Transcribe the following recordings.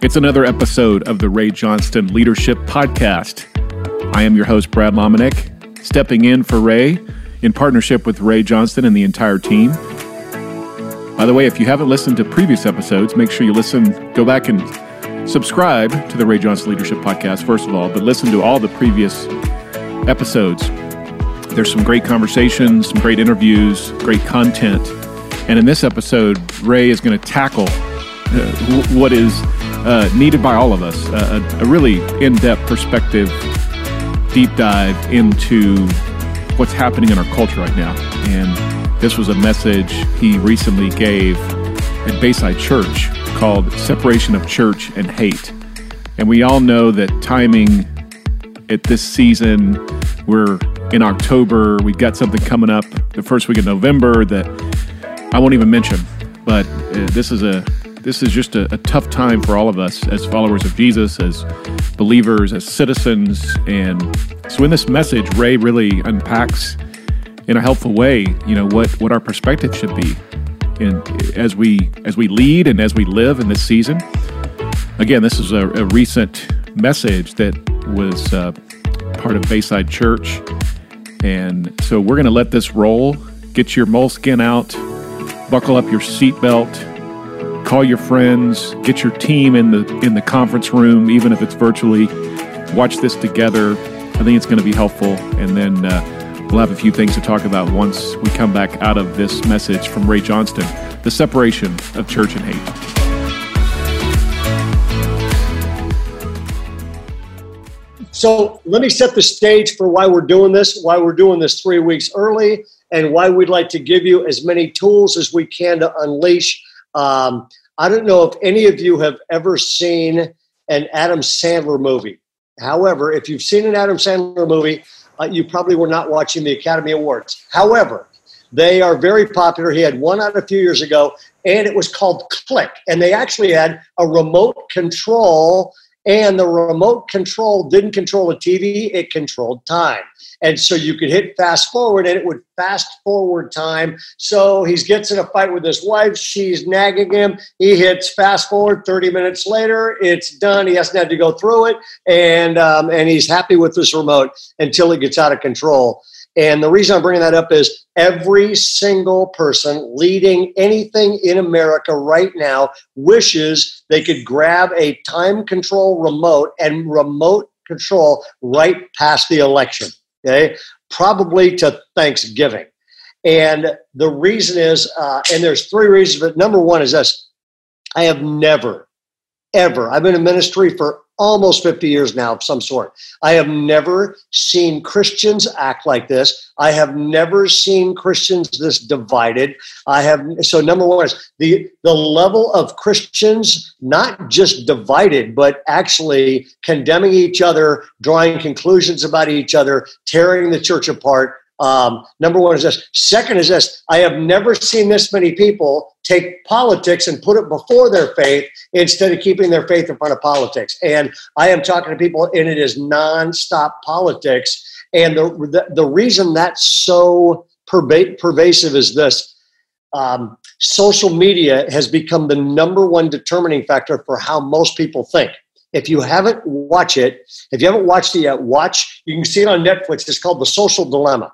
It's another episode of the Ray Johnston Leadership Podcast. I am your host, Brad Lomenick, stepping in for Ray in partnership with Ray Johnston and the entire team. By the way, if you haven't listened to previous episodes, make sure you listen, go back and subscribe to the Ray Johnston Leadership Podcast, first of all, but listen to all the previous episodes. There's some great conversations, some great interviews, great content. And in this episode, Ray is going to tackle what is uh, needed by all of us uh, a, a really in depth perspective, deep dive into what's happening in our culture right now. And this was a message he recently gave at Bayside Church called Separation of Church and Hate. And we all know that timing at this season, we're in October, we've got something coming up the first week of November that I won't even mention. But uh, this is a this is just a, a, tough time for all of us as followers of Jesus, as believers, as citizens. And so in this message, Ray really unpacks in a helpful way, you know, what, what our perspective should be in, as we as we lead and as we live in this season. Again, this is a, a recent message that was uh, part of Bayside Church. And so we're going to let this roll. Get your moleskin out, buckle up your seatbelt, call your friends, get your team in the in the conference room, even if it's virtually. Watch this together. I think it's going to be helpful, and then uh, we'll have a few things to talk about once we come back out of this message from Ray Johnston: the separation of church and hate. So let me set the stage for why we're doing this, why we're doing this three weeks early, and why we'd like to give you as many tools as we can to unleash um, I don't know if any of you have ever seen an Adam Sandler movie. However, if you've seen an Adam Sandler movie, uh, you probably were not watching the Academy Awards. However, they are very popular. He had one out a few years ago, and it was called Click. And they actually had a remote control, and the remote control didn't control a TV, it controlled time. And so you could hit fast forward and it would fast forward time. So he gets in a fight with his wife. She's nagging him. He hits fast forward 30 minutes later. It's done. He hasn't had to go through it. And, um, and he's happy with this remote until it gets out of control. And the reason I'm bringing that up is every single person leading anything in America right now wishes they could grab a time control remote and remote control right past the election okay, probably to Thanksgiving. And the reason is, uh, and there's three reasons, but number one is this I have never, ever, I've been in ministry for almost 50 years now of some sort. I have never seen Christians act like this. I have never seen Christians this divided. I have so number one is the the level of Christians not just divided but actually condemning each other, drawing conclusions about each other, tearing the church apart um, number one is this. Second is this. I have never seen this many people take politics and put it before their faith instead of keeping their faith in front of politics. And I am talking to people, and it is nonstop politics. And the the, the reason that's so perva- pervasive is this. Um, social media has become the number one determining factor for how most people think. If you haven't watched it, if you haven't watched it yet, watch. You can see it on Netflix. It's called The Social Dilemma.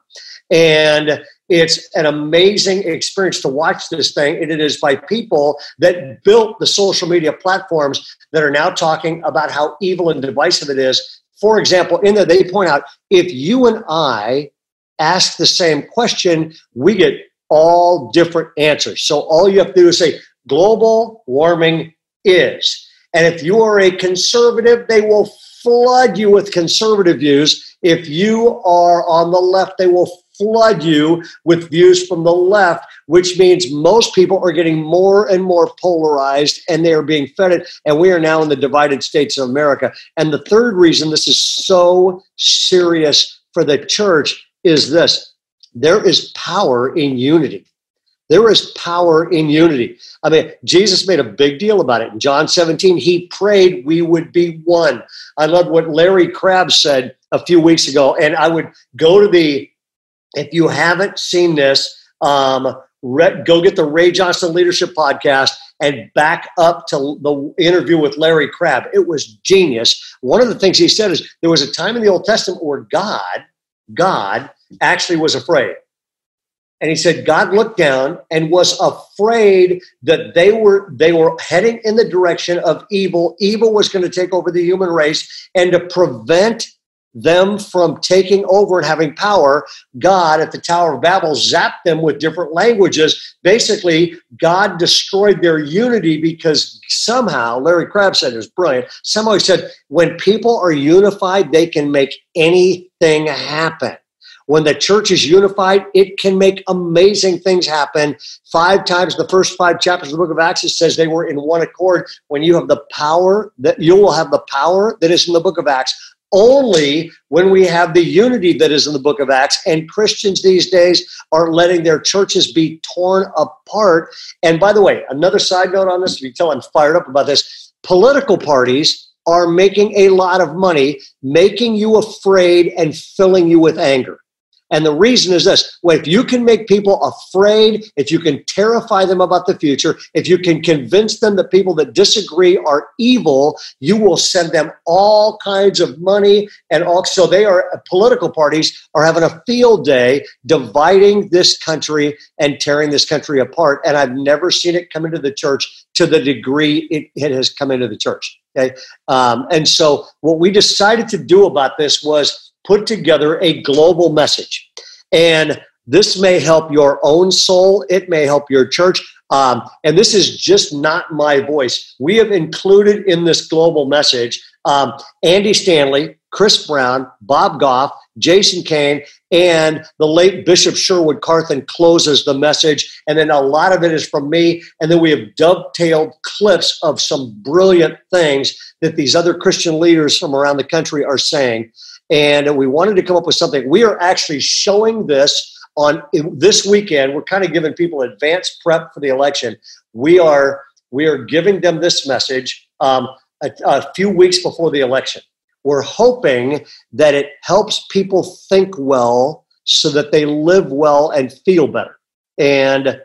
And it's an amazing experience to watch this thing. And it is by people that built the social media platforms that are now talking about how evil and divisive it is. For example, in there, they point out if you and I ask the same question, we get all different answers. So all you have to do is say, global warming is. And if you are a conservative, they will flood you with conservative views. If you are on the left, they will flood you with views from the left, which means most people are getting more and more polarized and they are being fed it. And we are now in the divided states of America. And the third reason this is so serious for the church is this there is power in unity. There is power in unity. I mean, Jesus made a big deal about it. In John 17, he prayed we would be one. I love what Larry Crabb said a few weeks ago. And I would go to the, if you haven't seen this, um, go get the Ray Johnston Leadership Podcast and back up to the interview with Larry Crabb. It was genius. One of the things he said is there was a time in the Old Testament where God, God actually was afraid. And he said God looked down and was afraid that they were they were heading in the direction of evil. Evil was going to take over the human race, and to prevent them from taking over and having power, God at the Tower of Babel zapped them with different languages. Basically, God destroyed their unity because somehow, Larry Crabb said it was brilliant. Somehow he said, when people are unified, they can make anything happen. When the church is unified, it can make amazing things happen. Five times the first five chapters of the book of Acts, says they were in one accord. When you have the power, that you will have the power that is in the book of Acts only when we have the unity that is in the book of Acts. And Christians these days are letting their churches be torn apart. And by the way, another side note on this, if you tell I'm fired up about this, political parties are making a lot of money, making you afraid and filling you with anger. And the reason is this well, if you can make people afraid, if you can terrify them about the future, if you can convince them that people that disagree are evil, you will send them all kinds of money. And also, they are political parties are having a field day dividing this country and tearing this country apart. And I've never seen it come into the church to the degree it, it has come into the church. Okay. Um, and so, what we decided to do about this was put together a global message. And this may help your own soul, it may help your church. Um, and this is just not my voice. We have included in this global message um, Andy Stanley, Chris Brown, Bob Goff, Jason Kane, and the late Bishop Sherwood Carthen closes the message. And then a lot of it is from me. And then we have dovetailed clips of some brilliant things that these other Christian leaders from around the country are saying and we wanted to come up with something. We are actually showing this on this weekend. We're kind of giving people advanced prep for the election. We are we are giving them this message um, a, a few weeks before the election. We're hoping that it helps people think well so that they live well and feel better. And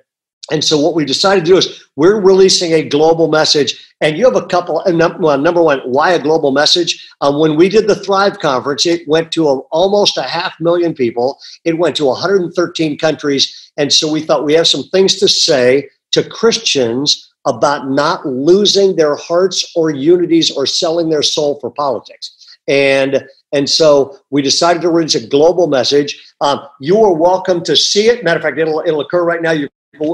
and so what we decided to do is we're releasing a global message. And you have a couple. Well, number one, why a global message? Um, when we did the Thrive conference, it went to a, almost a half million people. It went to 113 countries, and so we thought we have some things to say to Christians about not losing their hearts or unities or selling their soul for politics. And and so we decided to release a global message. Um, you are welcome to see it. Matter of fact, it'll, it'll occur right now. You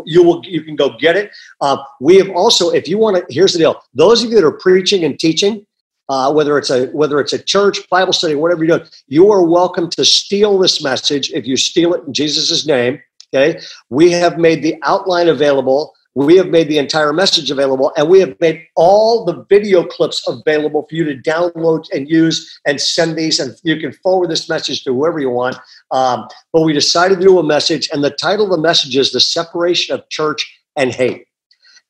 you will you can go get it. Uh, we have also, if you want to, here's the deal: those of you that are preaching and teaching, uh, whether it's a whether it's a church, Bible study, whatever you're doing, you are welcome to steal this message. If you steal it in Jesus' name, okay, we have made the outline available. We have made the entire message available, and we have made all the video clips available for you to download and use and send these. And you can forward this message to whoever you want. Um, but we decided to do a message, and the title of the message is The Separation of Church and Hate.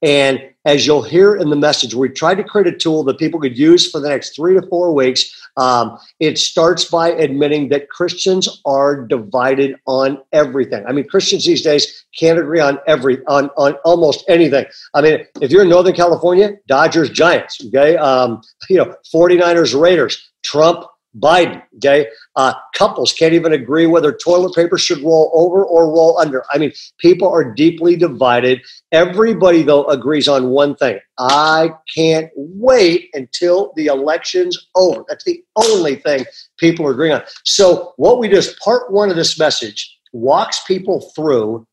And as you'll hear in the message, we tried to create a tool that people could use for the next three to four weeks. Um, it starts by admitting that Christians are divided on everything. I mean, Christians these days can't agree on every on on almost anything. I mean, if you're in Northern California, Dodgers, Giants, okay, um, you know, 49ers, Raiders, Trump, Biden. Okay, uh, couples can't even agree whether toilet paper should roll over or roll under. I mean, people are deeply divided. Everybody though agrees on one thing: I can't wait until the election's over. That's the only thing people are agreeing on. So, what we do is part one of this message walks people through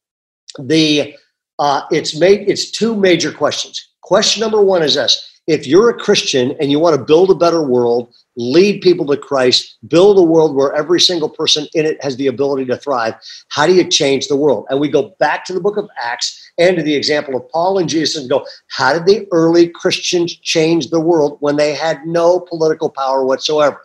the. Uh, it's made. It's two major questions. Question number one is this: If you're a Christian and you want to build a better world lead people to Christ, build a world where every single person in it has the ability to thrive. How do you change the world? And we go back to the book of Acts and to the example of Paul and Jesus and go, how did the early Christians change the world when they had no political power whatsoever?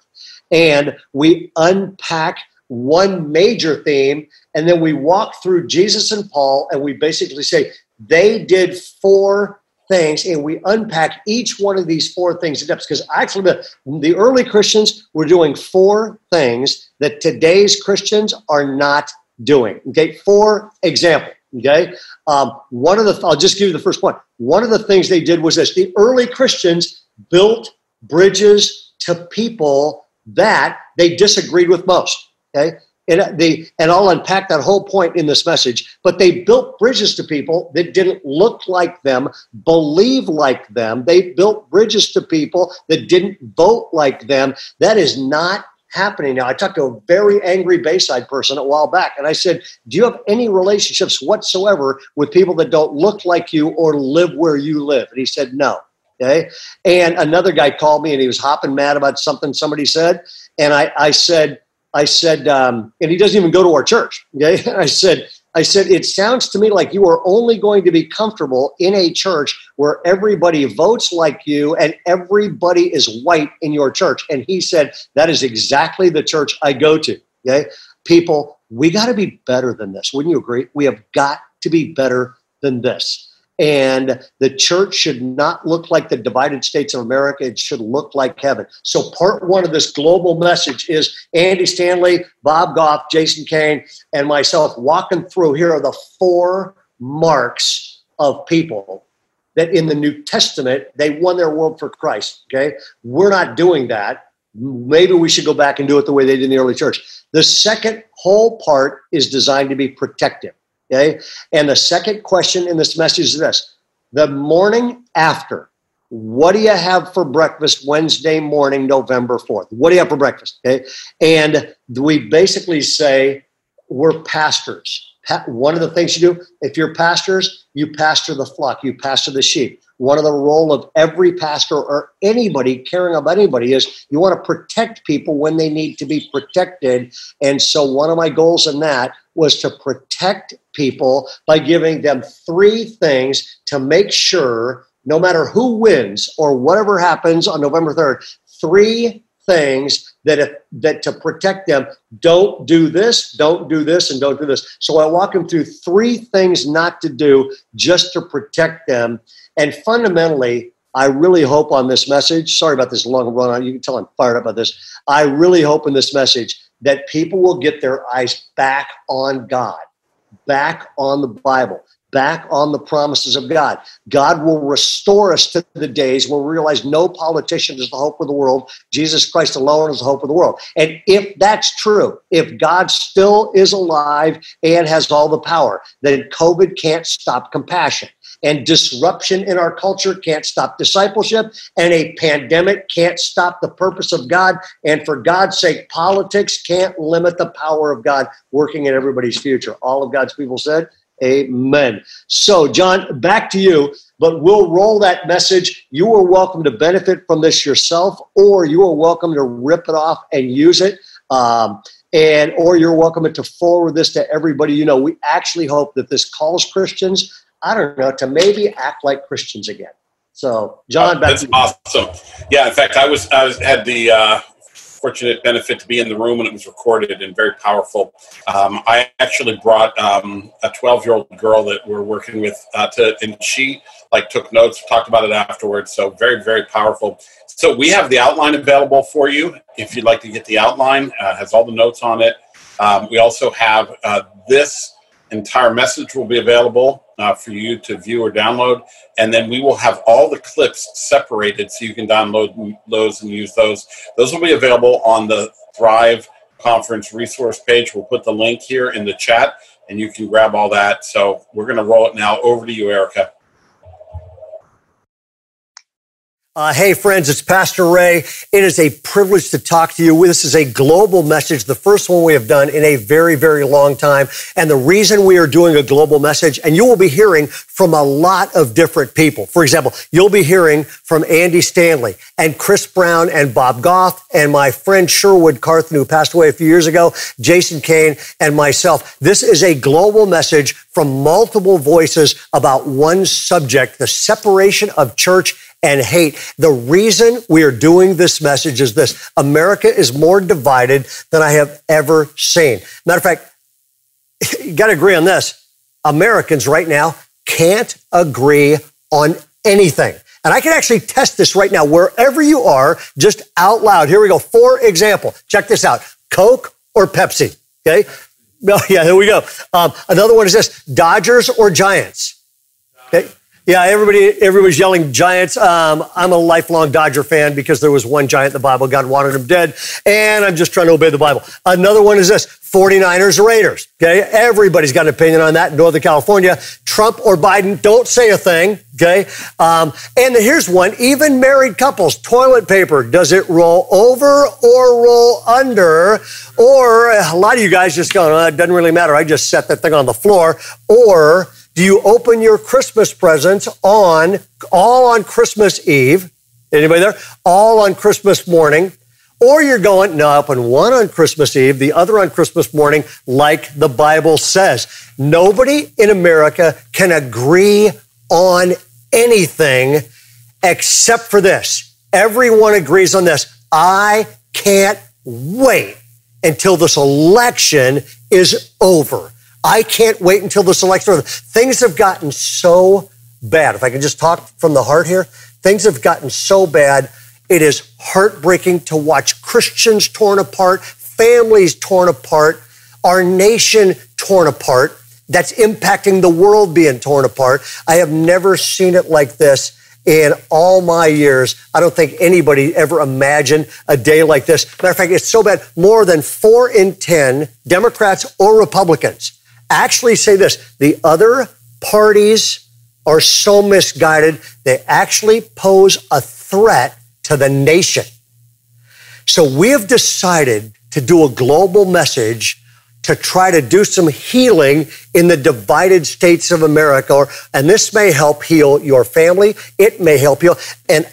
And we unpack one major theme and then we walk through Jesus and Paul and we basically say they did four things and we unpack each one of these four things in depth because actually the, the early christians were doing four things that today's christians are not doing okay for example Okay. Um, one of the, I'll just give you the first one One of the things they did was this the early Christians built bridges to people that they disagreed with most. Okay. And, they, and I'll unpack that whole point in this message. But they built bridges to people that didn't look like them, believe like them. They built bridges to people that didn't vote like them. That is not happening now. I talked to a very angry Bayside person a while back, and I said, Do you have any relationships whatsoever with people that don't look like you or live where you live? And he said, No. Okay. And another guy called me and he was hopping mad about something somebody said. And I, I said, I said, um, and he doesn't even go to our church. Okay. I said, I said, it sounds to me like you are only going to be comfortable in a church where everybody votes like you and everybody is white in your church. And he said, that is exactly the church I go to. Okay. People, we got to be better than this. Wouldn't you agree? We have got to be better than this. And the church should not look like the divided states of America. It should look like heaven. So, part one of this global message is Andy Stanley, Bob Goff, Jason Kane, and myself walking through. Here are the four marks of people that in the New Testament they won their world for Christ. Okay. We're not doing that. Maybe we should go back and do it the way they did in the early church. The second whole part is designed to be protective. Okay. And the second question in this message is this the morning after, what do you have for breakfast Wednesday morning, November 4th? What do you have for breakfast? Okay. And we basically say we're pastors. One of the things you do, if you're pastors, you pastor the flock, you pastor the sheep. One of the role of every pastor or anybody caring about anybody is you want to protect people when they need to be protected. And so one of my goals in that was to protect people by giving them three things to make sure no matter who wins or whatever happens on November 3rd, three things that if, that to protect them don't do this don't do this and don't do this. So i walk them through three things not to do just to protect them. And fundamentally i really hope on this message sorry about this long run on you can tell i'm fired up about this. I really hope in this message that people will get their eyes back on god back on the bible back on the promises of God. God will restore us to the days where we realize no politician is the hope of the world. Jesus Christ alone is the hope of the world. And if that's true, if God still is alive and has all the power, then COVID can't stop compassion. And disruption in our culture can't stop discipleship, and a pandemic can't stop the purpose of God. And for God's sake, politics can't limit the power of God working in everybody's future. All of God's people said, Amen. So, John, back to you, but we'll roll that message. You are welcome to benefit from this yourself, or you are welcome to rip it off and use it. Um, and or you're welcome to forward this to everybody you know. We actually hope that this calls Christians, I don't know, to maybe act like Christians again. So, John, back that's awesome. Yeah, in fact, I was I was had the uh, fortunate benefit to be in the room when it was recorded and very powerful. Um, I actually brought um, a 12 year old girl that we're working with uh, to, and she like took notes, talked about it afterwards. So very, very powerful. So we have the outline available for you if you'd like to get the outline. Uh, has all the notes on it. Um, we also have uh, this entire message will be available uh, for you to view or download. And then we will have all the clips separated so you can download those and use those. Those will be available on the Thrive Conference resource page. We'll put the link here in the chat and you can grab all that. So we're going to roll it now. Over to you, Erica. Uh, hey, friends, it's Pastor Ray. It is a privilege to talk to you. This is a global message, the first one we have done in a very, very long time. And the reason we are doing a global message, and you will be hearing from a lot of different people. For example, you'll be hearing from Andy Stanley and Chris Brown and Bob Goff and my friend Sherwood Carthen, who passed away a few years ago, Jason Kane, and myself. This is a global message from multiple voices about one subject, the separation of church and hate. The reason we are doing this message is this America is more divided than I have ever seen. Matter of fact, you got to agree on this. Americans right now can't agree on anything. And I can actually test this right now wherever you are, just out loud. Here we go. For example, check this out Coke or Pepsi. Okay. yeah, here we go. Um, another one is this Dodgers or Giants? Okay. Yeah, everybody, everybody's yelling Giants. Um, I'm a lifelong Dodger fan because there was one giant in the Bible. God wanted him dead, and I'm just trying to obey the Bible. Another one is this 49ers Raiders. Okay, everybody's got an opinion on that. In Northern California, Trump or Biden, don't say a thing. Okay, um, and here's one: even married couples, toilet paper, does it roll over or roll under? Or a lot of you guys just go, oh, it doesn't really matter. I just set that thing on the floor. Or do you open your Christmas presents on all on Christmas Eve? Anybody there? All on Christmas morning. Or you're going, no, I open one on Christmas Eve, the other on Christmas morning, like the Bible says. Nobody in America can agree on anything except for this. Everyone agrees on this. I can't wait until this election is over. I can't wait until this election. Things have gotten so bad. If I can just talk from the heart here, things have gotten so bad. It is heartbreaking to watch Christians torn apart, families torn apart, our nation torn apart. That's impacting the world being torn apart. I have never seen it like this in all my years. I don't think anybody ever imagined a day like this. Matter of fact, it's so bad. More than four in 10 Democrats or Republicans actually say this the other parties are so misguided, they actually pose a threat to the nation. So we have decided to do a global message to try to do some healing in the divided states of America. And this may help heal your family. It may help you. And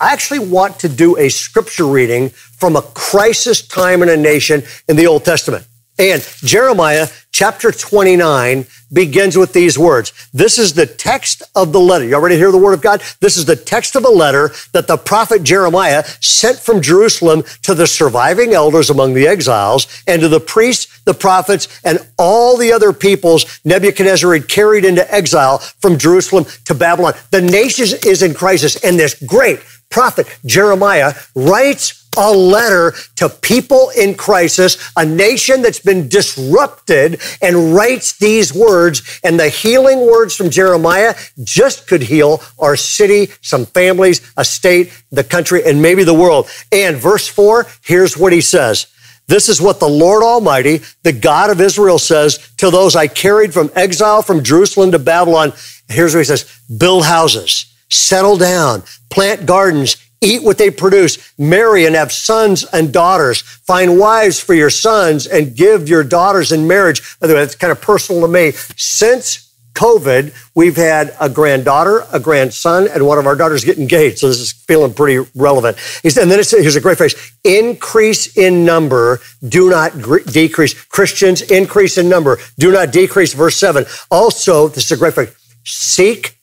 I actually want to do a scripture reading from a crisis time in a nation in the Old Testament. And Jeremiah chapter 29 begins with these words. This is the text of the letter. You already hear the word of God? This is the text of a letter that the prophet Jeremiah sent from Jerusalem to the surviving elders among the exiles and to the priests, the prophets, and all the other peoples Nebuchadnezzar had carried into exile from Jerusalem to Babylon. The nation is in crisis and this great prophet Jeremiah writes a letter to people in crisis, a nation that's been disrupted, and writes these words. And the healing words from Jeremiah just could heal our city, some families, a state, the country, and maybe the world. And verse four, here's what he says. This is what the Lord Almighty, the God of Israel says to those I carried from exile from Jerusalem to Babylon. Here's what he says. Build houses, settle down, plant gardens, eat what they produce, marry and have sons and daughters, find wives for your sons and give your daughters in marriage. By the way, it's kind of personal to me. Since COVID, we've had a granddaughter, a grandson, and one of our daughters get engaged. So this is feeling pretty relevant. And then it's, here's a great phrase increase in number, do not decrease. Christians, increase in number, do not decrease. Verse seven. Also, this is a great phrase seek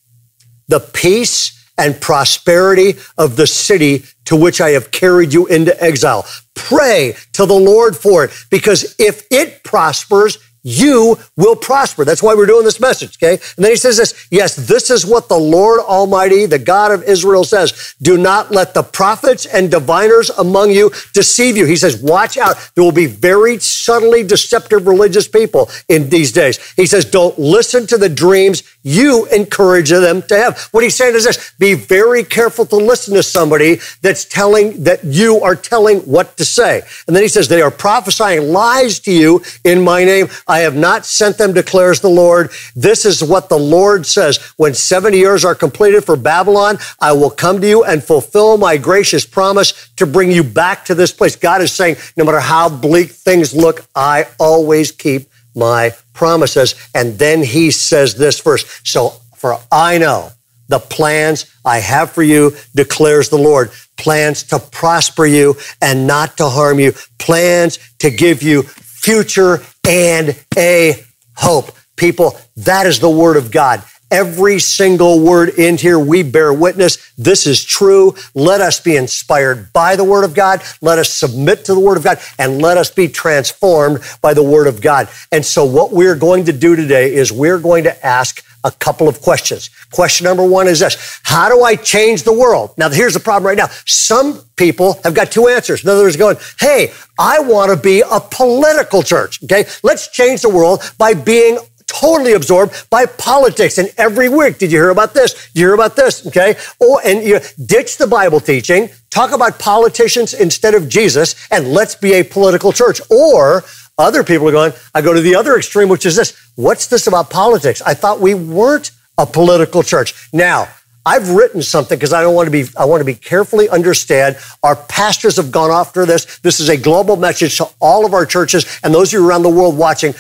the peace and prosperity of the city to which I have carried you into exile. Pray to the Lord for it, because if it prospers, you will prosper. That's why we're doing this message, okay? And then he says this, yes, this is what the Lord Almighty, the God of Israel says. Do not let the prophets and diviners among you deceive you. He says, watch out. There will be very subtly deceptive religious people in these days. He says, don't listen to the dreams you encourage them to have. What he's saying is this, be very careful to listen to somebody that's telling, that you are telling what to say. And then he says, they are prophesying lies to you in my name. Have not sent them, declares the Lord. This is what the Lord says. When 70 years are completed for Babylon, I will come to you and fulfill my gracious promise to bring you back to this place. God is saying, no matter how bleak things look, I always keep my promises. And then he says this verse. So for I know the plans I have for you, declares the Lord. Plans to prosper you and not to harm you. Plans to give you future and a hope. People, that is the word of God. Every single word in here, we bear witness. This is true. Let us be inspired by the word of God. Let us submit to the word of God and let us be transformed by the word of God. And so what we're going to do today is we're going to ask a couple of questions. Question number one is this. How do I change the world? Now, here's the problem right now. Some people have got two answers. In other words, going, hey, I want to be a political church. Okay. Let's change the world by being totally absorbed by politics. And every week, did you hear about this? Did you hear about this? Okay. Oh, and you ditch the Bible teaching, talk about politicians instead of Jesus, and let's be a political church. Or other people are going, I go to the other extreme, which is this. What's this about politics? I thought we weren't a political church. Now, I've written something because I don't want to be, I want to be carefully understand. Our pastors have gone after this. This is a global message to all of our churches and those of you around the world watching.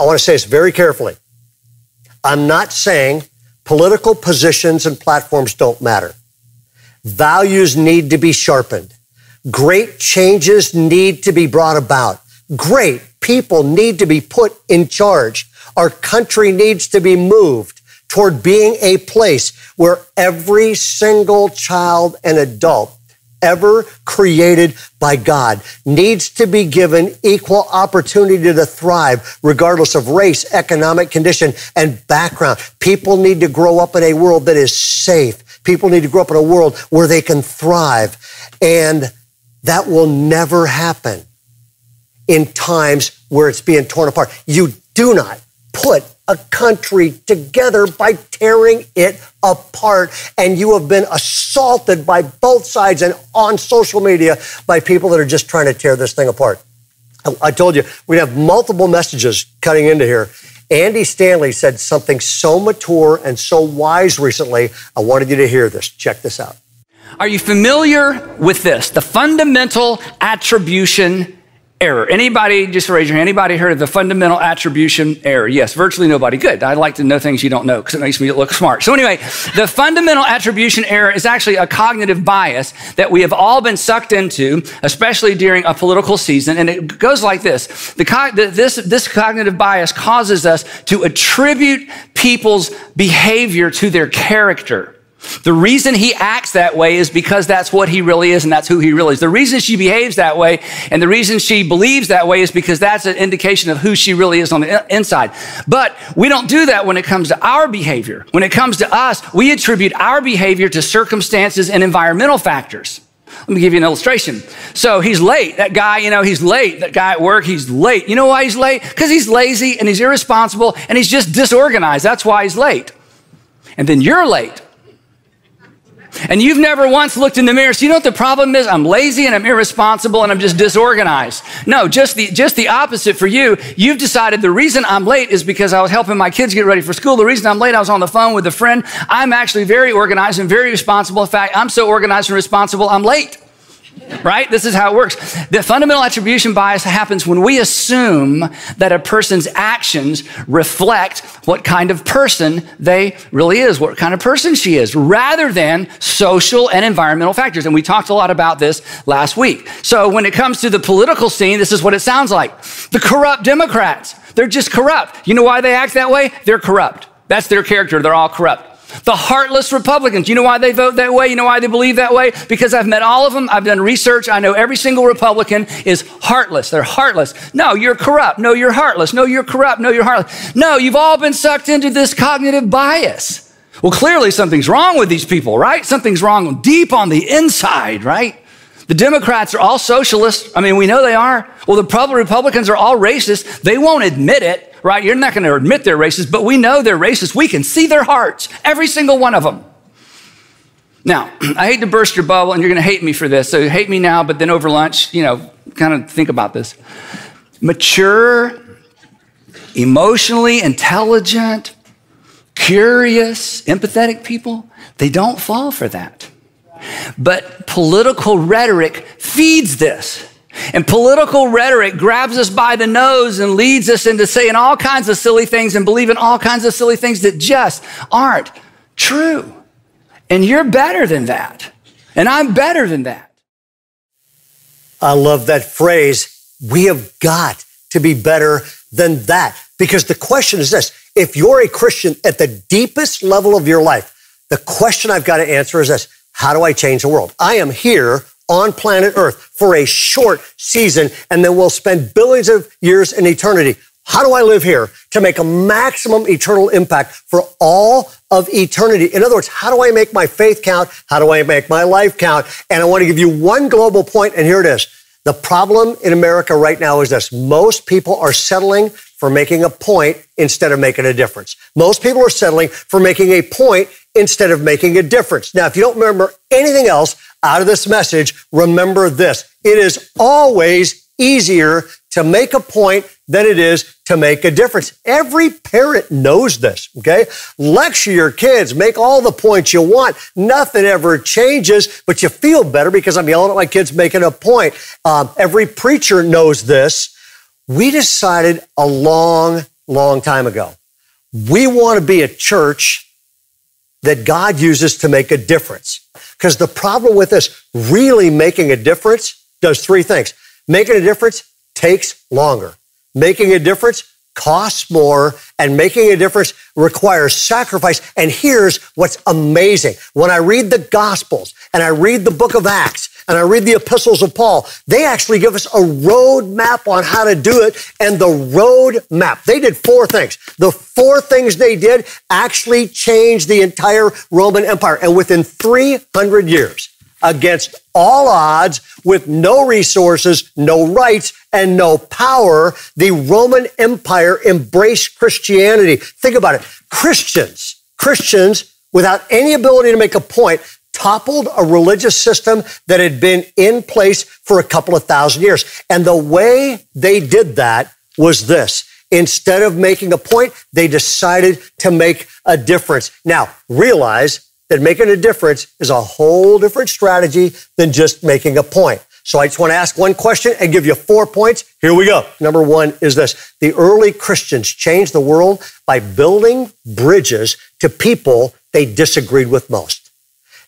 I want to say this very carefully. I'm not saying political positions and platforms don't matter. Values need to be sharpened. Great changes need to be brought about great. People need to be put in charge. Our country needs to be moved toward being a place where every single child and adult ever created by God needs to be given equal opportunity to thrive regardless of race, economic condition, and background. People need to grow up in a world that is safe. People need to grow up in a world where they can thrive. And that will never happen in times where it's being torn apart. You do not put a country together by tearing it apart. And you have been assaulted by both sides and on social media by people that are just trying to tear this thing apart. I told you we have multiple messages cutting into here. Andy Stanley said something so mature and so wise recently. I wanted you to hear this. Check this out. Are you familiar with this? The fundamental attribution error. Anybody, just raise your hand, anybody heard of the fundamental attribution error? Yes, virtually nobody. Good. I like to know things you don't know because it makes me look smart. So, anyway, the fundamental attribution error is actually a cognitive bias that we have all been sucked into, especially during a political season. And it goes like this the, this, this cognitive bias causes us to attribute people's behavior to their character. The reason he acts that way is because that's what he really is and that's who he really is. The reason she behaves that way and the reason she believes that way is because that's an indication of who she really is on the inside. But we don't do that when it comes to our behavior. When it comes to us, we attribute our behavior to circumstances and environmental factors. Let me give you an illustration. So he's late. That guy, you know, he's late. That guy at work, he's late. You know why he's late? Because he's lazy and he's irresponsible and he's just disorganized. That's why he's late. And then you're late. And you've never once looked in the mirror. So you know what the problem is? I'm lazy and I'm irresponsible and I'm just disorganized. No, just the, just the opposite for you. You've decided the reason I'm late is because I was helping my kids get ready for school. The reason I'm late, I was on the phone with a friend. I'm actually very organized and very responsible. In fact, I'm so organized and responsible, I'm late right? This is how it works. The fundamental attribution bias happens when we assume that a person's actions reflect what kind of person they really is, what kind of person she is, rather than social and environmental factors. And we talked a lot about this last week. So when it comes to the political scene, this is what it sounds like. The corrupt Democrats, they're just corrupt. You know why they act that way? They're corrupt. That's their character. They're all corrupt. The heartless Republicans. You know why they vote that way? You know why they believe that way? Because I've met all of them. I've done research. I know every single Republican is heartless. They're heartless. No, you're corrupt. No, you're heartless. No, you're corrupt. No, you're heartless. No, you've all been sucked into this cognitive bias. Well, clearly something's wrong with these people, right? Something's wrong deep on the inside, right? The Democrats are all socialists. I mean, we know they are. Well, the Republicans are all racist. They won't admit it right? You're not going to admit they're racist, but we know they're racist. We can see their hearts, every single one of them. Now, I hate to burst your bubble, and you're going to hate me for this. So hate me now, but then over lunch, you know, kind of think about this. Mature, emotionally intelligent, curious, empathetic people, they don't fall for that. But political rhetoric feeds this. And political rhetoric grabs us by the nose and leads us into saying all kinds of silly things and believing all kinds of silly things that just aren't true. And you're better than that. And I'm better than that. I love that phrase. We have got to be better than that. Because the question is this if you're a Christian at the deepest level of your life, the question I've got to answer is this How do I change the world? I am here on planet Earth for a short season, and then we'll spend billions of years in eternity. How do I live here to make a maximum eternal impact for all of eternity? In other words, how do I make my faith count? How do I make my life count? And I want to give you one global point, and here it is. The problem in America right now is this. Most people are settling for making a point instead of making a difference. Most people are settling for making a point instead of making a difference. Now, if you don't remember anything else out of this message, remember this. It is always easier to make a point than it is to make a difference. Every parent knows this, okay? Lecture your kids, make all the points you want. Nothing ever changes, but you feel better because I'm yelling at my kids making a point. Um, every preacher knows this. We decided a long, long time ago. We want to be a church that God uses to make a difference. Because the problem with us really making a difference, does three things. Making a difference takes longer. Making a difference costs more and making a difference requires sacrifice. And here's what's amazing. When I read the gospels and I read the book of Acts and I read the epistles of Paul, they actually give us a road map on how to do it. And the road map, they did four things. The four things they did actually changed the entire Roman Empire. And within 300 years, against all odds, with no resources, no rights, and no power, the Roman Empire embraced Christianity. Think about it. Christians, Christians, without any ability to make a point, toppled a religious system that had been in place for a couple of thousand years. And the way they did that was this. Instead of making a point, they decided to make a difference. Now, realize that making a difference is a whole different strategy than just making a point. So I just want to ask one question and give you four points. Here we go. Number one is this. The early Christians changed the world by building bridges to people they disagreed with most.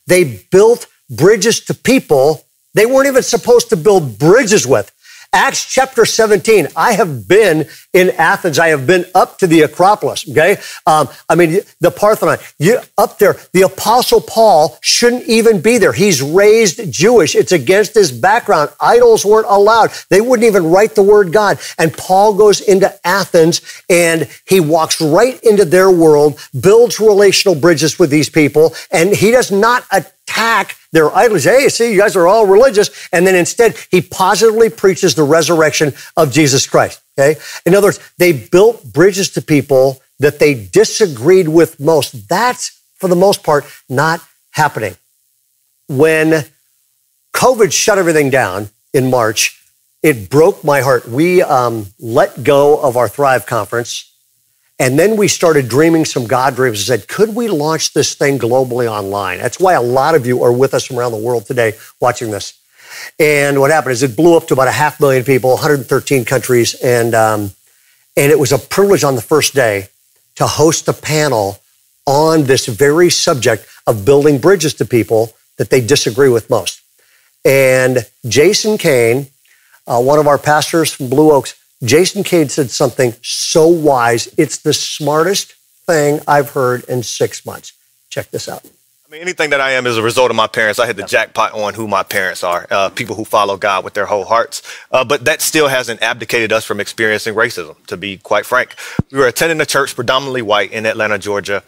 They built bridges to people they weren't even supposed to build bridges with. Acts chapter 17. I have been in Athens. I have been up to the Acropolis. Okay. Um, I mean, the Parthenon, you up there, the apostle Paul shouldn't even be there. He's raised Jewish. It's against his background. Idols weren't allowed. They wouldn't even write the word God. And Paul goes into Athens and he walks right into their world, builds relational bridges with these people. And he does not attack their idols. Hey, see, you guys are all religious. And then instead, he positively preaches the resurrection of Jesus Christ. Okay. In other words, they built bridges to people that they disagreed with most. That's, for the most part, not happening. When COVID shut everything down in March, it broke my heart. We um, let go of our Thrive conference and then we started dreaming some God dreams and said, could we launch this thing globally online? That's why a lot of you are with us from around the world today watching this. And what happened is it blew up to about a half million people, 113 countries. And, um, and it was a privilege on the first day to host a panel on this very subject of building bridges to people that they disagree with most. And Jason Kane, uh, one of our pastors from Blue Oaks, Jason Cade said something so wise. It's the smartest thing I've heard in six months. Check this out. I mean, anything that I am is a result of my parents. I hit the jackpot on who my parents are, uh, people who follow God with their whole hearts. Uh, but that still hasn't abdicated us from experiencing racism, to be quite frank. We were attending a church predominantly white in Atlanta, Georgia.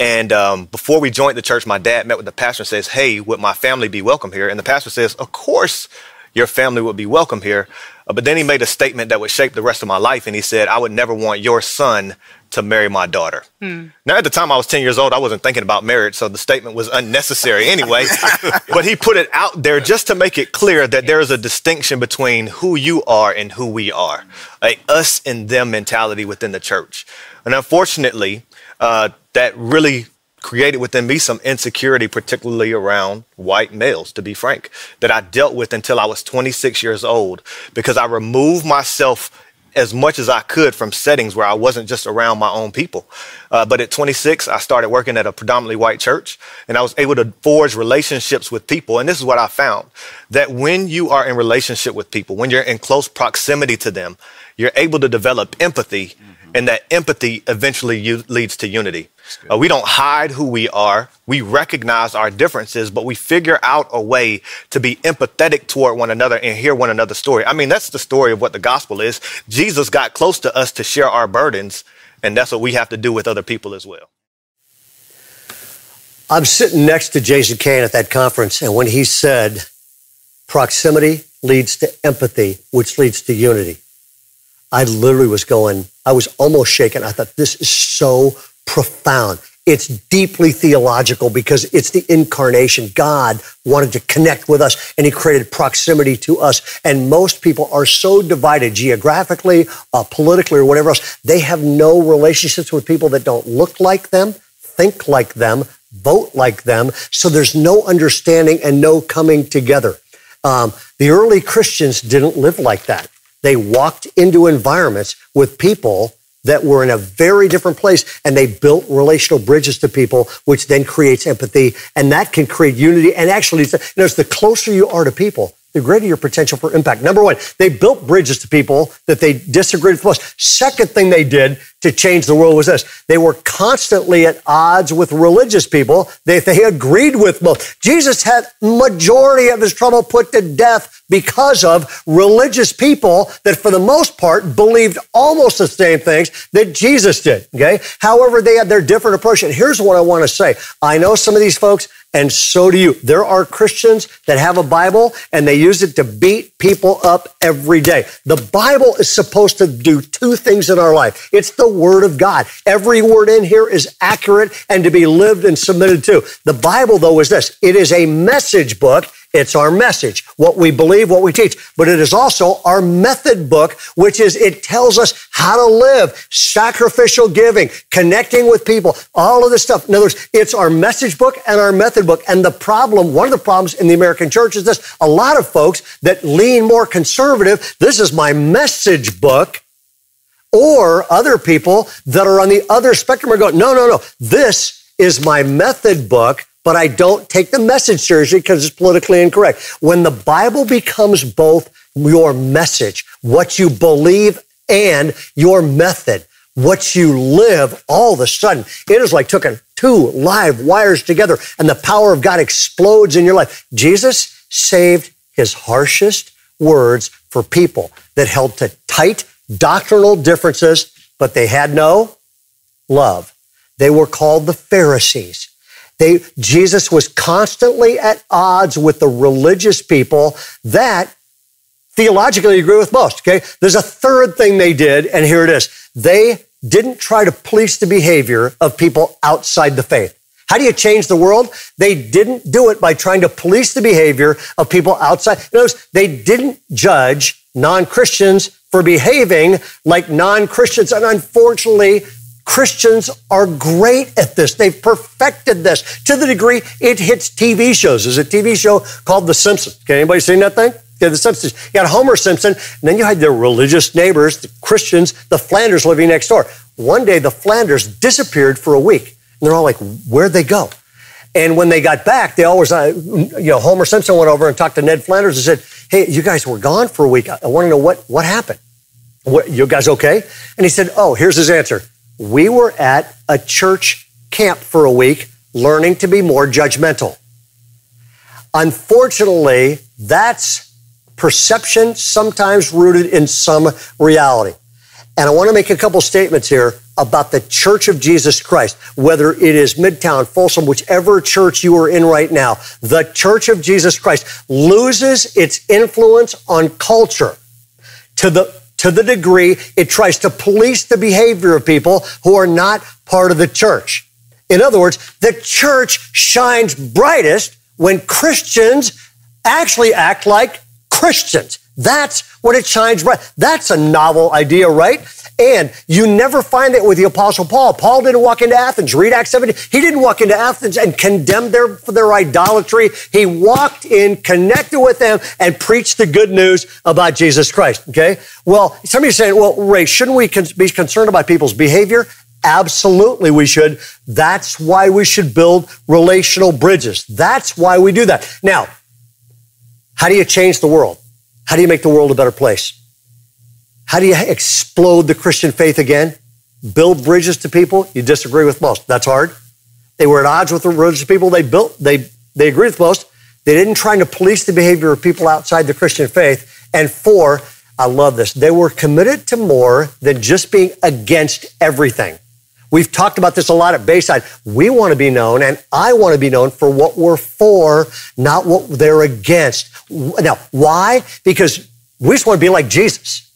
And um, before we joined the church, my dad met with the pastor and says, Hey, would my family be welcome here? And the pastor says, Of course your family would be welcome here. Uh, but then he made a statement that would shape the rest of my life. And he said, I would never want your son to marry my daughter. Hmm. Now, at the time I was 10 years old, I wasn't thinking about marriage, so the statement was unnecessary anyway. but he put it out there just to make it clear that there is a distinction between who you are and who we are, a us and them mentality within the church. And unfortunately, uh, that really created within me some insecurity, particularly around white males, to be frank, that I dealt with until I was 26 years old because I removed myself as much as I could from settings where I wasn't just around my own people. Uh, but at 26, I started working at a predominantly white church and I was able to forge relationships with people. And this is what I found that when you are in relationship with people, when you're in close proximity to them, you're able to develop empathy and that empathy eventually u- leads to unity. Uh, we don't hide who we are. We recognize our differences, but we figure out a way to be empathetic toward one another and hear one another's story. I mean, that's the story of what the gospel is. Jesus got close to us to share our burdens, and that's what we have to do with other people as well. I'm sitting next to Jason Kane at that conference, and when he said, proximity leads to empathy, which leads to unity, I literally was going, I was almost shaken. I thought, this is so profound. It's deeply theological because it's the incarnation. God wanted to connect with us and he created proximity to us. And most people are so divided geographically, uh, politically, or whatever else. They have no relationships with people that don't look like them, think like them, vote like them. So there's no understanding and no coming together. Um, the early Christians didn't live like that. They walked into environments with people that were in a very different place and they built relational bridges to people, which then creates empathy and that can create unity. And actually, notice the closer you are to people, the greater your potential for impact. Number one, they built bridges to people that they disagreed with most. Second thing they did to change the world was this. They were constantly at odds with religious people that they agreed with most. Jesus had majority of his trouble put to death because of religious people that for the most part believed almost the same things that Jesus did. Okay. However, they had their different approach. And here's what I want to say. I know some of these folks, and so do you. There are Christians that have a Bible and they use it to beat people up every day. The Bible is supposed to do two things in our life. It's the Word of God. Every word in here is accurate and to be lived and submitted to. The Bible, though, is this. It is a message book it's our message, what we believe, what we teach, but it is also our method book, which is it tells us how to live, sacrificial giving, connecting with people, all of this stuff. In other words, it's our message book and our method book. And the problem, one of the problems in the American church is this. A lot of folks that lean more conservative, this is my message book. Or other people that are on the other spectrum are going, no, no, no, this is my method book but I don't take the message seriously because it's politically incorrect. When the Bible becomes both your message, what you believe, and your method, what you live, all of a sudden, it is like taking two live wires together and the power of God explodes in your life. Jesus saved his harshest words for people that held to tight doctrinal differences, but they had no love. They were called the Pharisees. They, Jesus was constantly at odds with the religious people that theologically agree with most. Okay. There's a third thing they did, and here it is. They didn't try to police the behavior of people outside the faith. How do you change the world? They didn't do it by trying to police the behavior of people outside. Notice they didn't judge non-Christians for behaving like non-Christians. And unfortunately, Christians are great at this. They've perfected this to the degree it hits TV shows. There's a TV show called The Simpsons. Can anybody seen that thing? Yeah, The Simpsons. You got Homer Simpson, and then you had their religious neighbors, the Christians, the Flanders living next door. One day, the Flanders disappeared for a week. And they're all like, where'd they go? And when they got back, they always, uh, you know, Homer Simpson went over and talked to Ned Flanders and said, hey, you guys were gone for a week. I want to know what, what happened. What, you guys okay? And he said, oh, here's his answer we were at a church camp for a week learning to be more judgmental. Unfortunately, that's perception sometimes rooted in some reality. And I want to make a couple statements here about the Church of Jesus Christ, whether it is Midtown, Folsom, whichever church you are in right now, the Church of Jesus Christ loses its influence on culture to the to the degree it tries to police the behavior of people who are not part of the church. In other words, the church shines brightest when Christians actually act like Christians. That's what it shines bright. That's a novel idea, right? And you never find that with the apostle Paul. Paul didn't walk into Athens. Read Acts 17. He didn't walk into Athens and condemn their, for their idolatry. He walked in, connected with them, and preached the good news about Jesus Christ. Okay. Well, somebody's saying, well, Ray, shouldn't we be concerned about people's behavior? Absolutely, we should. That's why we should build relational bridges. That's why we do that. Now, how do you change the world? How do you make the world a better place? How do you explode the Christian faith again? build bridges to people you disagree with most. That's hard. They were at odds with the religious people they built. They they agreed with most. They didn't try to police the behavior of people outside the Christian faith. And four, I love this. They were committed to more than just being against everything. We've talked about this a lot at Bayside. We want to be known, and I want to be known for what we're for, not what they're against. Now, why? Because we just want to be like Jesus.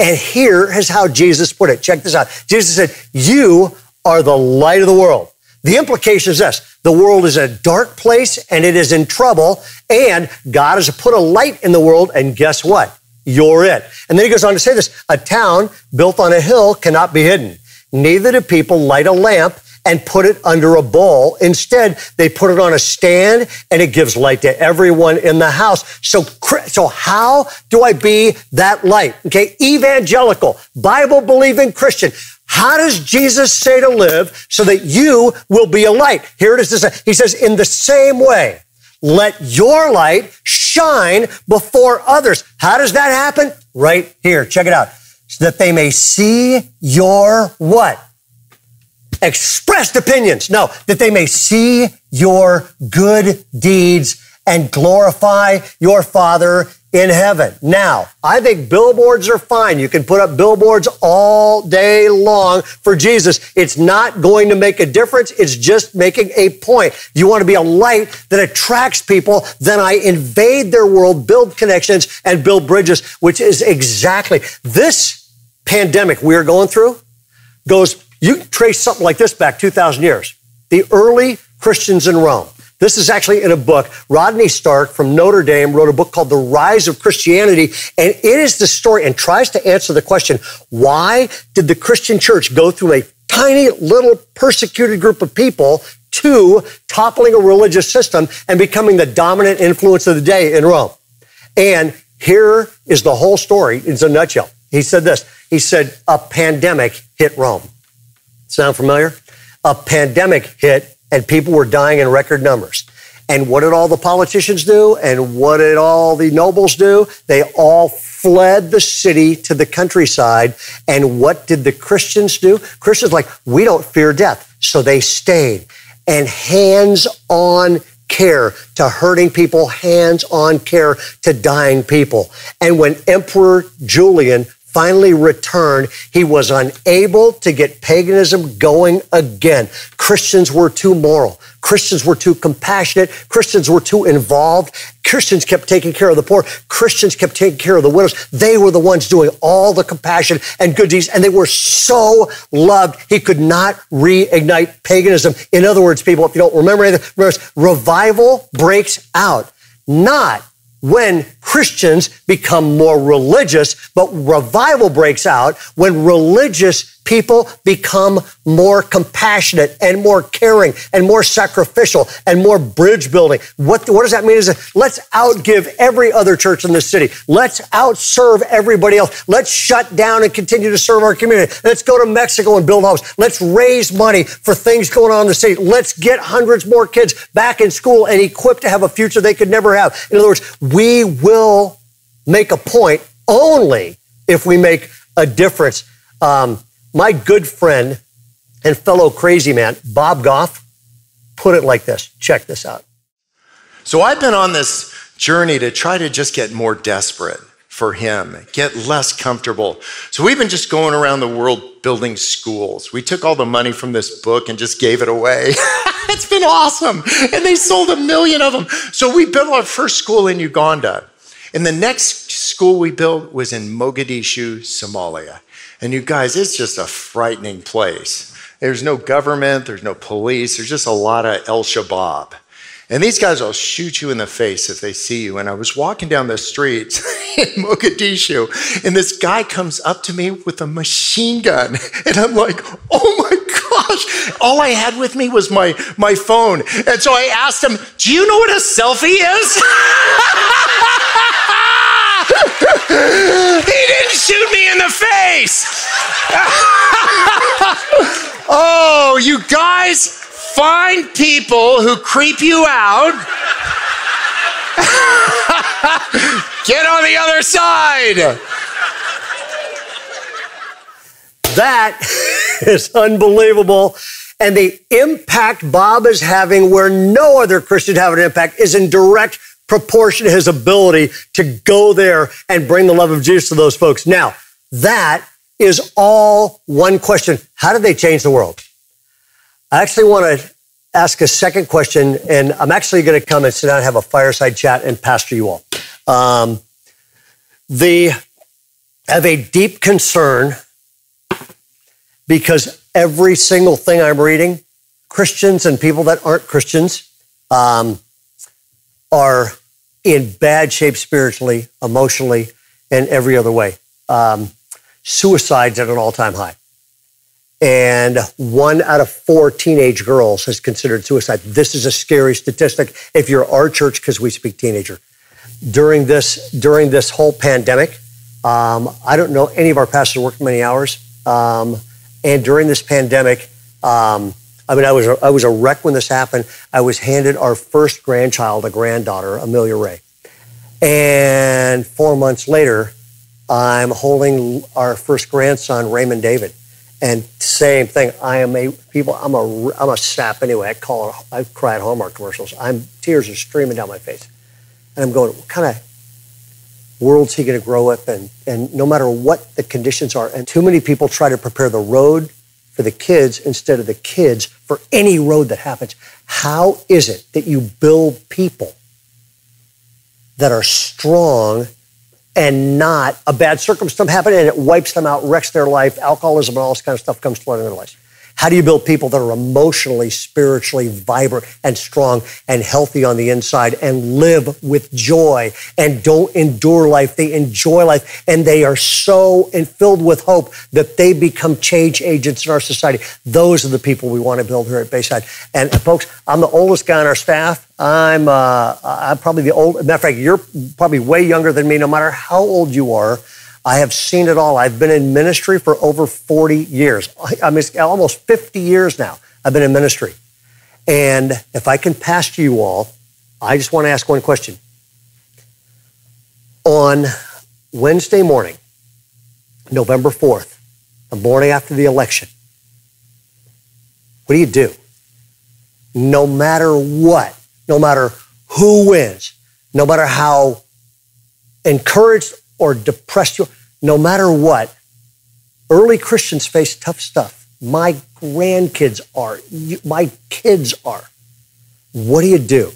And here is how Jesus put it. Check this out. Jesus said, You are the light of the world. The implication is this the world is a dark place and it is in trouble, and God has put a light in the world, and guess what? You're it. And then he goes on to say this a town built on a hill cannot be hidden. Neither do people light a lamp and put it under a bowl. Instead, they put it on a stand and it gives light to everyone in the house. So, so how do I be that light? Okay. Evangelical, Bible believing Christian. How does Jesus say to live so that you will be a light? Here it is. He says, in the same way, let your light shine before others. How does that happen? Right here. Check it out. So that they may see your what? Expressed opinions. No, that they may see your good deeds and glorify your Father in heaven. Now, I think billboards are fine. You can put up billboards all day long for Jesus. It's not going to make a difference. It's just making a point. You want to be a light that attracts people, then I invade their world, build connections, and build bridges, which is exactly this pandemic we are going through goes, you trace something like this back 2,000 years. The early Christians in Rome this is actually in a book. Rodney Stark from Notre Dame wrote a book called The Rise of Christianity, and it is the story and tries to answer the question why did the Christian church go through a tiny little persecuted group of people to toppling a religious system and becoming the dominant influence of the day in Rome? And here is the whole story in a nutshell. He said this He said, A pandemic hit Rome. Sound familiar? A pandemic hit and people were dying in record numbers. And what did all the politicians do? And what did all the nobles do? They all fled the city to the countryside. And what did the Christians do? Christians like, we don't fear death. So they stayed. And hands on care to hurting people, hands on care to dying people. And when Emperor Julian finally returned, he was unable to get paganism going again. Christians were too moral. Christians were too compassionate. Christians were too involved. Christians kept taking care of the poor. Christians kept taking care of the widows. They were the ones doing all the compassion and good deeds, and they were so loved. He could not reignite paganism. In other words, people, if you don't remember anything, remember, revival breaks out, not when Christians become more religious, but revival breaks out when religious people become more compassionate and more caring and more sacrificial and more bridge building. What, what does that mean? Is let's outgive every other church in the city. Let's outserve everybody else. Let's shut down and continue to serve our community. Let's go to Mexico and build homes. Let's raise money for things going on in the city. Let's get hundreds more kids back in school and equipped to have a future they could never have. In other words, we will make a point only if we make a difference. Um, my good friend and fellow crazy man, Bob Goff, put it like this. Check this out. So I've been on this journey to try to just get more desperate for him, get less comfortable. So we've been just going around the world building schools. We took all the money from this book and just gave it away. it's been awesome. And they sold a million of them. So we built our first school in Uganda. And the next school we built was in Mogadishu, Somalia. And you guys, it's just a frightening place. There's no government, there's no police, there's just a lot of El Shabaab. And these guys will shoot you in the face if they see you. And I was walking down the streets in Mogadishu, and this guy comes up to me with a machine gun. And I'm like, oh my gosh. All I had with me was my, my phone. And so I asked him, do you know what a selfie is? he didn't shoot me in the face. oh, you guys find people who creep you out. Get on the other side. That is unbelievable. And the impact Bob is having where no other Christian have an impact is in direct proportion to his ability to go there and bring the love of Jesus to those folks. Now, that is all one question. How did they change the world? I actually want to ask a second question, and I'm actually going to come and sit down and have a fireside chat and pastor you all. Um, the have a deep concern because every single thing I'm reading, Christians and people that aren't Christians um, are in bad shape spiritually, emotionally, and every other way. Um, suicides at an all time high. And one out of four teenage girls has considered suicide. This is a scary statistic if you're our church, because we speak teenager. During this, during this whole pandemic, um, I don't know any of our pastors worked many hours. Um, and during this pandemic, um, I mean, I was, a, I was a wreck when this happened. I was handed our first grandchild, a granddaughter, Amelia Ray. And four months later, I'm holding our first grandson, Raymond David. And same thing. I am a people. I'm a I'm a sap anyway. I call it. I cry at Hallmark commercials. I'm tears are streaming down my face, and I'm going. What kind of world's he going to grow up in? And no matter what the conditions are, and too many people try to prepare the road for the kids instead of the kids for any road that happens. How is it that you build people that are strong and not a bad circumstance happen and it wipes them out, wrecks their life, alcoholism and all this kind of stuff comes flooding their lives. How do you build people that are emotionally, spiritually vibrant and strong and healthy on the inside and live with joy and don't endure life? They enjoy life and they are so and filled with hope that they become change agents in our society. Those are the people we want to build here at Bayside. And, and folks, I'm the oldest guy on our staff. I'm uh, I'm probably the old. Matter of fact, you're probably way younger than me. No matter how old you are, I have seen it all. I've been in ministry for over 40 years. I mean, almost 50 years now. I've been in ministry. And if I can pass to you all, I just want to ask one question. On Wednesday morning, November 4th, the morning after the election, what do you do? No matter what, no matter who wins, no matter how encouraged or depressed you, no matter what, early Christians face tough stuff. My grandkids are, my kids are. What do you do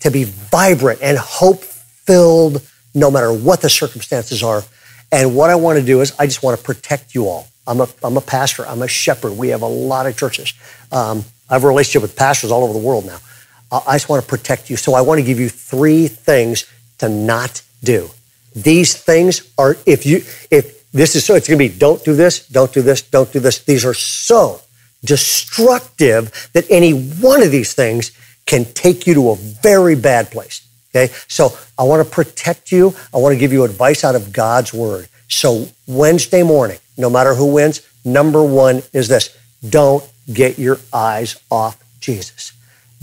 to be vibrant and hope filled no matter what the circumstances are? And what I want to do is I just want to protect you all. I'm a, I'm a pastor, I'm a shepherd. We have a lot of churches. Um, I have a relationship with pastors all over the world now. I just want to protect you. So I want to give you three things to not do. These things are, if you, if this is so, it's going to be don't do this, don't do this, don't do this. These are so destructive that any one of these things can take you to a very bad place. Okay. So I want to protect you. I want to give you advice out of God's word. So Wednesday morning, no matter who wins, number one is this. Don't get your eyes off Jesus.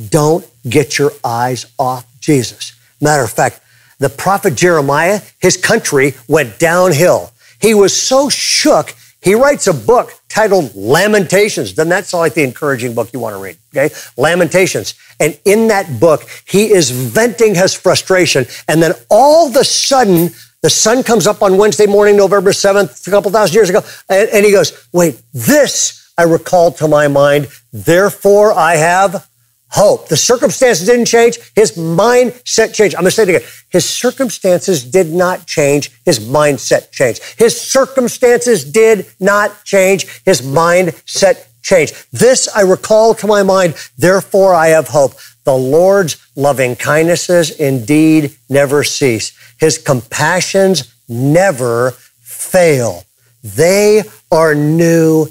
Don't get your eyes off Jesus. Matter of fact, the prophet Jeremiah, his country went downhill. He was so shook, he writes a book titled Lamentations. Doesn't that sound like the encouraging book you want to read? Okay? Lamentations. And in that book, he is venting his frustration. And then all of a sudden, the sun comes up on Wednesday morning, November 7th, a couple thousand years ago, and, and he goes, Wait, this I recall to my mind, therefore I have hope. The circumstances didn't change. His mindset changed. I'm going to say it again. His circumstances did not change. His mindset changed. His circumstances did not change. His mindset changed. This I recall to my mind. Therefore I have hope. The Lord's loving kindnesses indeed never cease. His compassions never fail. They are new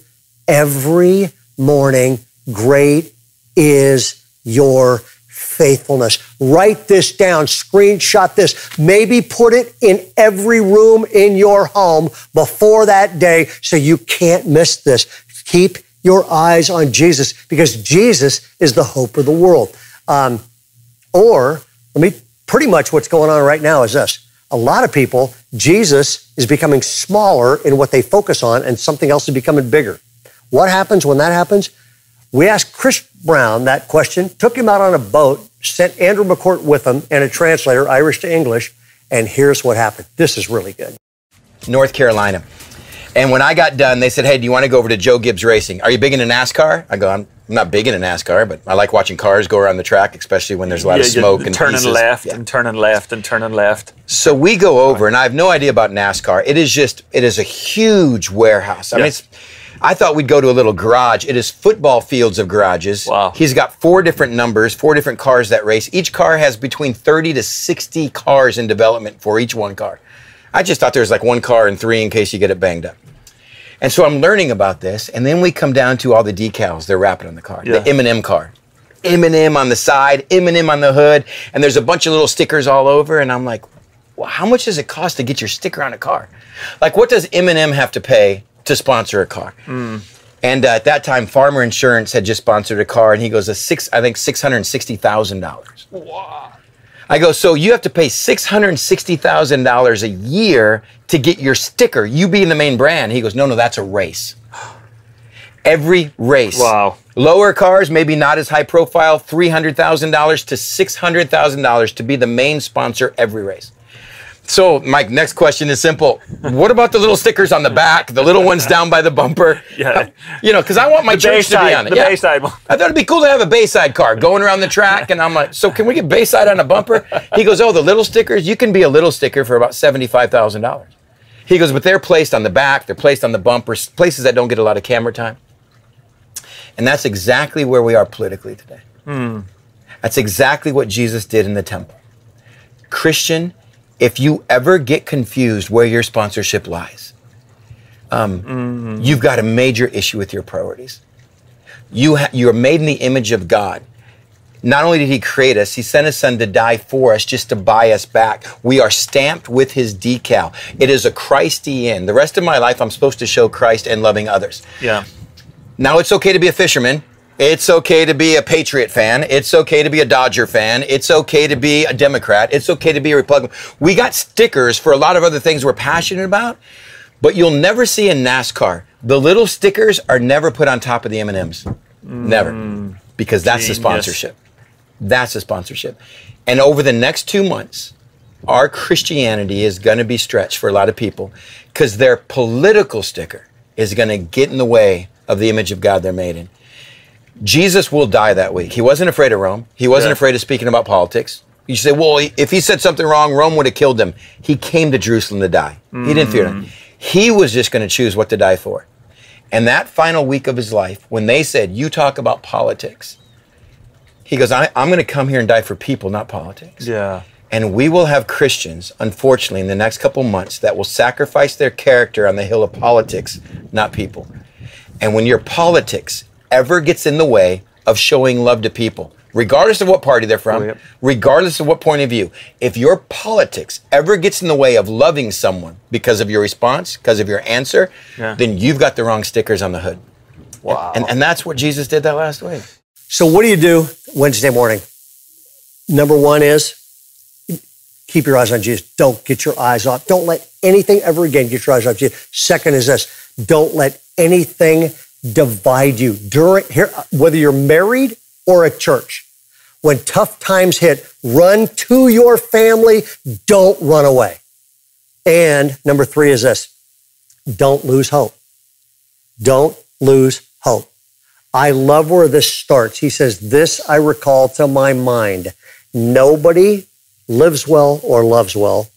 every morning. Great is your faithfulness. Write this down, screenshot this, maybe put it in every room in your home before that day so you can't miss this. Keep your eyes on Jesus because Jesus is the hope of the world. Um, or, let me, pretty much what's going on right now is this. A lot of people, Jesus is becoming smaller in what they focus on and something else is becoming bigger. What happens when that happens? We asked Chris Brown that question, took him out on a boat, sent Andrew McCourt with him and a translator, Irish to English, and here's what happened. This is really good. North Carolina. And when I got done, they said, Hey, do you want to go over to Joe Gibbs Racing? Are you big into NASCAR? I go, I'm not big into NASCAR, but I like watching cars go around the track, especially when there's a lot Yeah, of smoke yeah, and turning pieces. left Yeah. and turning left and turning left. So we go over, and I have no idea about NASCAR. It is just, it is a huge warehouse. I mean, it's, I thought we'd go to a little garage. It is football fields of garages. Wow. He's got four different numbers, four different cars that race. Each car has between 30 to 60 cars in development for each one car. I just thought there was like one car and three in case you get it banged up. And so I'm learning about this, and then we come down to all the decals they're wrapping on the car. Yeah. The M&M car. M&M on the side, M&M on the hood, and there's a bunch of little stickers all over, and I'm like, well, how much does it cost to get your sticker on a car? Like, what does M&M have to pay to sponsor a car? And uh, at that time, Farmer Insurance had just sponsored a car, and he goes, a six, I think six hundred sixty thousand dollars. Wow. I go, so you have to pay six hundred sixty thousand dollars a year to get your sticker. You being the main brand. He goes, no, no, that's a race. Every race. Wow. Lower cars, maybe not as high profile, three hundred thousand dollars to six hundred thousand dollars to be the main sponsor every race. So, Mike, next question is simple. What about the little stickers on the back, the little ones down by the bumper? Yeah. You know, because I want my The church to be on it. the yeah. Bayside one. I thought it'd be cool to have a Bayside car going around the track. And I'm like, so can we get Bayside on a bumper? He goes, oh, the little stickers? You can be a little sticker for about $75,000. He goes, but they're placed on the back, they're placed on the bumpers, places that don't get a lot of camera time. And that's exactly where we are politically today. Hmm. That's exactly what Jesus did in the temple. Christian, if you ever get confused where your sponsorship lies, um, you've got a major issue with your priorities. You ha- you are made in the image of God. Not only did He create us, He sent His Son to die for us, just to buy us back. We are stamped with His decal. It is a Christian. The rest of my life, I'm supposed to show Christ and loving others. Yeah. Now it's okay to be a fisherman. It's okay to be a Patriot fan. It's okay to be a Dodger fan. It's okay to be a Democrat. It's okay to be a Republican. We got stickers for a lot of other things we're passionate about, but you'll never see in NASCAR. The little stickers are never put on top of the M&Ms. Never. Because that's the sponsorship. That's the sponsorship. And over the next 2 months, our Christianity is going to be stretched for a lot of people because their political sticker is going to get in the way of the image of God they're made in. Jesus will die that week. He wasn't afraid of Rome. He wasn't Yeah. afraid of speaking about politics. You say, well, if he said something wrong, Rome would have killed him. He came to Jerusalem to die. He didn't fear them. Mm. He was just going to choose what to die for. And that final week of his life, when they said, you talk about politics, he goes, I, I'm going to come here and die for people, not politics. Yeah. And we will have Christians, unfortunately, in the next couple months that will sacrifice their character on the hill of politics, not people. And when your politics ever gets in the way of showing love to people, regardless of what party they're from, Oh, yep. regardless of what point of view, if your politics ever gets in the way of loving someone because of your response, because of your answer, Yeah. then you've got the wrong stickers on the hood. Wow. And, and that's what Jesus did that last week. So, what do you do Wednesday morning? Number one is keep your eyes on Jesus. Don't get your eyes off. Don't let anything ever again get your eyes off Jesus. Second is this don't let anything divide you. During here, whether you're married or at church, when tough times hit, run to your family. Don't run away. And number three is this don't lose hope. Don't lose hope. I love where this starts. He says, This I recall to my mind. Nobody lives well or loves well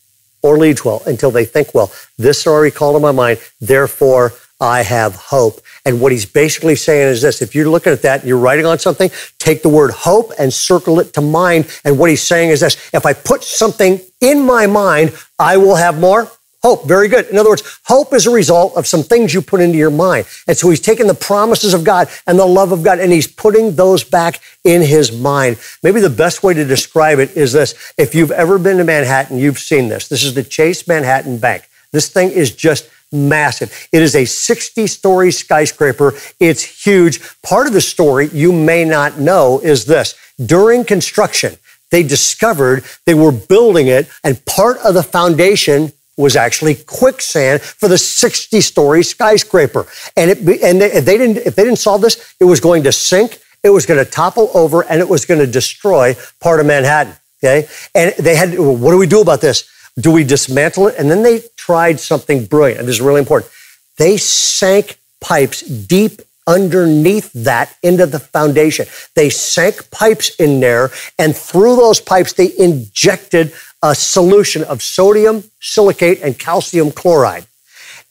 or leads well until they think well. This I recall to my mind. Therefore, I have hope. And what he's basically saying is this if you're looking at that and you're writing on something, take the word hope and circle it to mind. And what he's saying is this if I put something in my mind, I will have more Hope, very good. In other words, hope is a result of some things you put into your mind. And so he's taking the promises of God and the love of God and he's putting those back in his mind. Maybe the best way to describe it is this. If you've ever been to Manhattan, you've seen this. This is the Chase Manhattan Bank. This thing is just massive. It is a 60 story skyscraper. It's huge. Part of the story you may not know is this. During construction, they discovered they were building it and part of the foundation was actually quicksand for the 60 story skyscraper. And it, and they, if they didn't, if they didn't solve this, it was going to sink, it was going to topple over, and it was going to destroy part of Manhattan. Okay. And they had, what do we do about this? Do we dismantle it? And then they tried something brilliant. And this is really important. They sank pipes deep underneath that into the foundation. They sank pipes in there, and through those pipes, they injected a solution of sodium silicate and calcium chloride.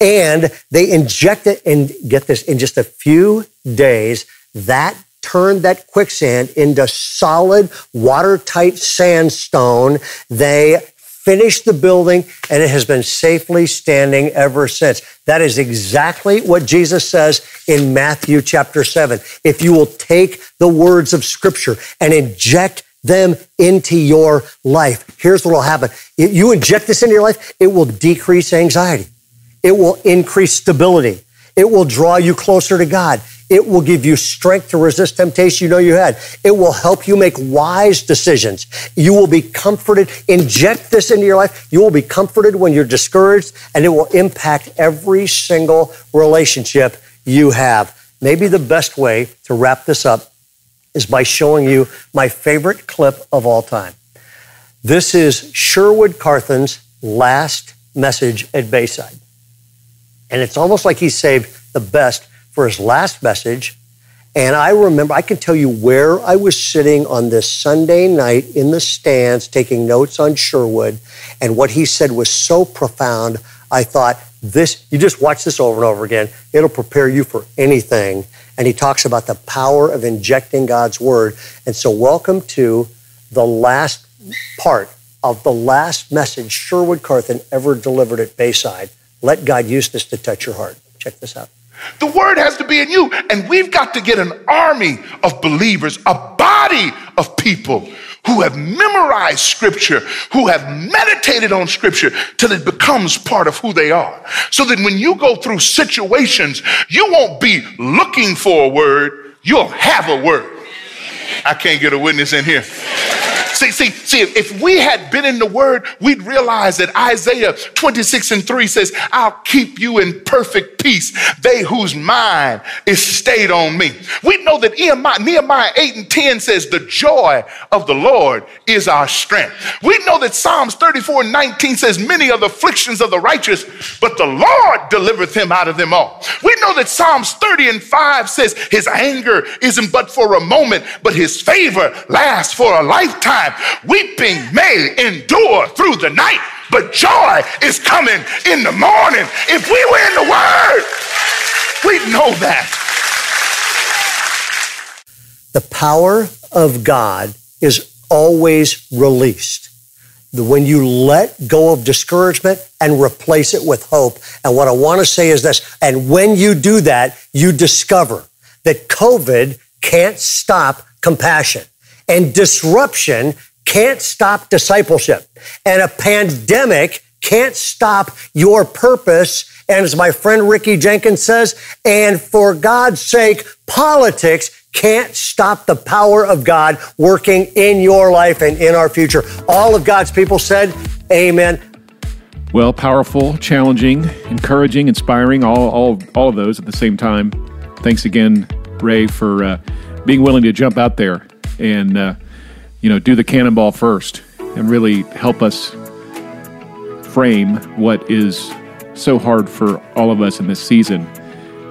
And they inject it, and get this, in just a few days, that turned that quicksand into solid, watertight sandstone. They finished the building, and it has been safely standing ever since. That is exactly what Jesus says in Matthew chapter 7. If you will take the words of Scripture and inject them into your life, here's what will happen. If you inject this into your life, it will decrease anxiety, it will increase stability, it will draw you closer to God. It will give you strength to resist temptation you know you had. It will help you make wise decisions. You will be comforted. Inject this into your life. You will be comforted when you're discouraged, and it will impact every single relationship you have. Maybe the best way to wrap this up is by showing you my favorite clip of all time. This is Sherwood Carthen's last message at Bayside. And it's almost like he saved the best for his last message. And I remember, I can tell you where I was sitting on this Sunday night in the stands taking notes on Sherwood. And what he said was so profound. I thought, this, you just watch this over and over again. It'll prepare you for anything. And he talks about the power of injecting God's word. And so, welcome to the last part of the last message Sherwood Carthen ever delivered at Bayside. Let God use this to touch your heart. Check this out. The word has to be in you. And we've got to get an army of believers, a body of people who have memorized scripture, who have meditated on scripture till it becomes part of who they are. So that when you go through situations, you won't be looking for a word, you'll have a word. I can't get a witness in here. See, see, see, if we had been in the word, we'd realize that Isaiah 26 and 3 says, I'll keep you in perfect peace, they whose mind is stayed on me. We know that Nehemiah 8 and 10 says, The joy of the Lord is our strength. We know that Psalms 34 and 19 says, Many are the afflictions of the righteous, but the Lord delivereth him out of them all. We know that Psalms 30 and 5 says, His anger isn't but for a moment, but his favor lasts for a lifetime time. Weeping may endure through the night, but joy is coming in the morning. If we were in the Word, we'd know that. The power of God is always released. When you let go of discouragement and replace it with hope. And what I want to say is this, and when you do that, you discover that COVID can't stop compassion. And disruption can't stop discipleship. And a pandemic can't stop your purpose. And as my friend Ricky Jenkins says, and for God's sake, politics can't stop the power of God working in your life and in our future. All of God's people said, Amen. Well, powerful, challenging, encouraging, inspiring, all, all, all of those at the same time. Thanks again, Ray, for uh, being willing to jump out there and uh, you know do the cannonball first and really help us frame what is so hard for all of us in this season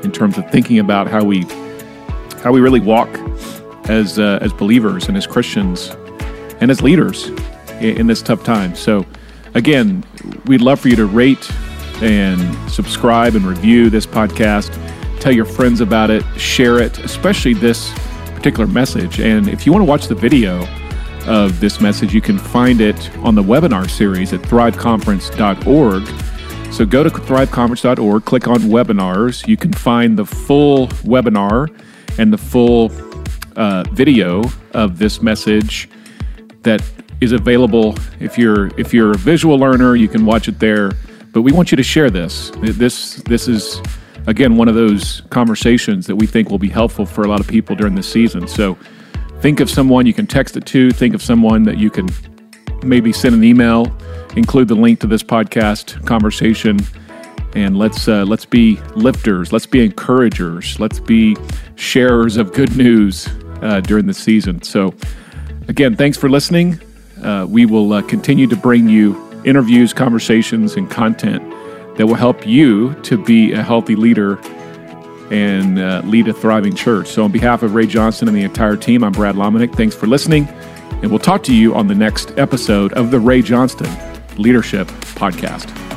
in terms of thinking about how we how we really walk as uh, as believers and as Christians and as leaders in, in this tough time. So again, we'd love for you to rate and subscribe and review this podcast. Tell your friends about it, share it, especially this particular message. And if you want to watch the video of this message, you can find it on the webinar series at thriveconference.org. So go to thriveconference.org, click on webinars. You can find the full webinar and the full uh, video of this message that is available. If you're if you're a visual learner, you can watch it there. But we want you to share this. This this is again, one of those conversations that we think will be helpful for a lot of people during this season. So think of someone you can text it to, think of someone that you can maybe send an email include the link to this podcast conversation, and let's uh, let's be lifters, let's be encouragers, let's be sharers of good news uh, during the season. So, again, thanks for listening. Uh, we will uh, continue to bring you interviews, conversations, and content that will help you to be a healthy leader and uh, lead a thriving church. So, on behalf of Ray Johnston and the entire team, I'm Brad Lomenick. Thanks for listening, and we'll talk to you on the next episode of the Ray Johnston Leadership Podcast.